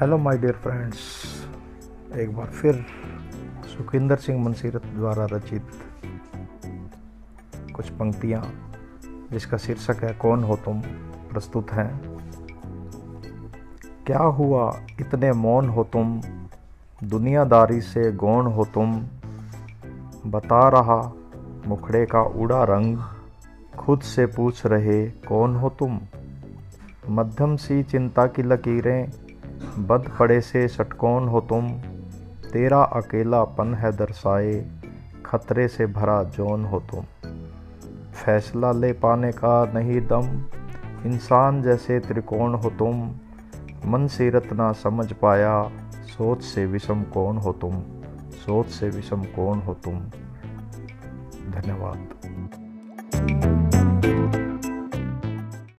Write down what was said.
Hello my dear friends एक बार फिर सुखिंदर सिंह मनसीरत द्वारा रचित कुछ पंक्तियाँ, जिसका शीर्षक है, कौन हो तुम? प्रस्तुत हैं। क्या हुआ? इतने मौन हो तुम? दुनियादारी से गौण हो तुम? बता रहा मुखड़े का उड़ा रंग, खुद से पूछ रहे कौन हो तुम? मध्यम सी चिंता की लकीरें बद पड़े से षटकोण हो तुम। तेरा अकेलापन है दर्शाए खतरे से भरा जौन हो तुम। फैसला ले पाने का नहीं दम, इंसान जैसे त्रिकोण हो तुम। मन से रत्ना समझ पाया, सोच से विषम कौन हो तुम। सोच से विषम कौन हो तुम। धन्यवाद।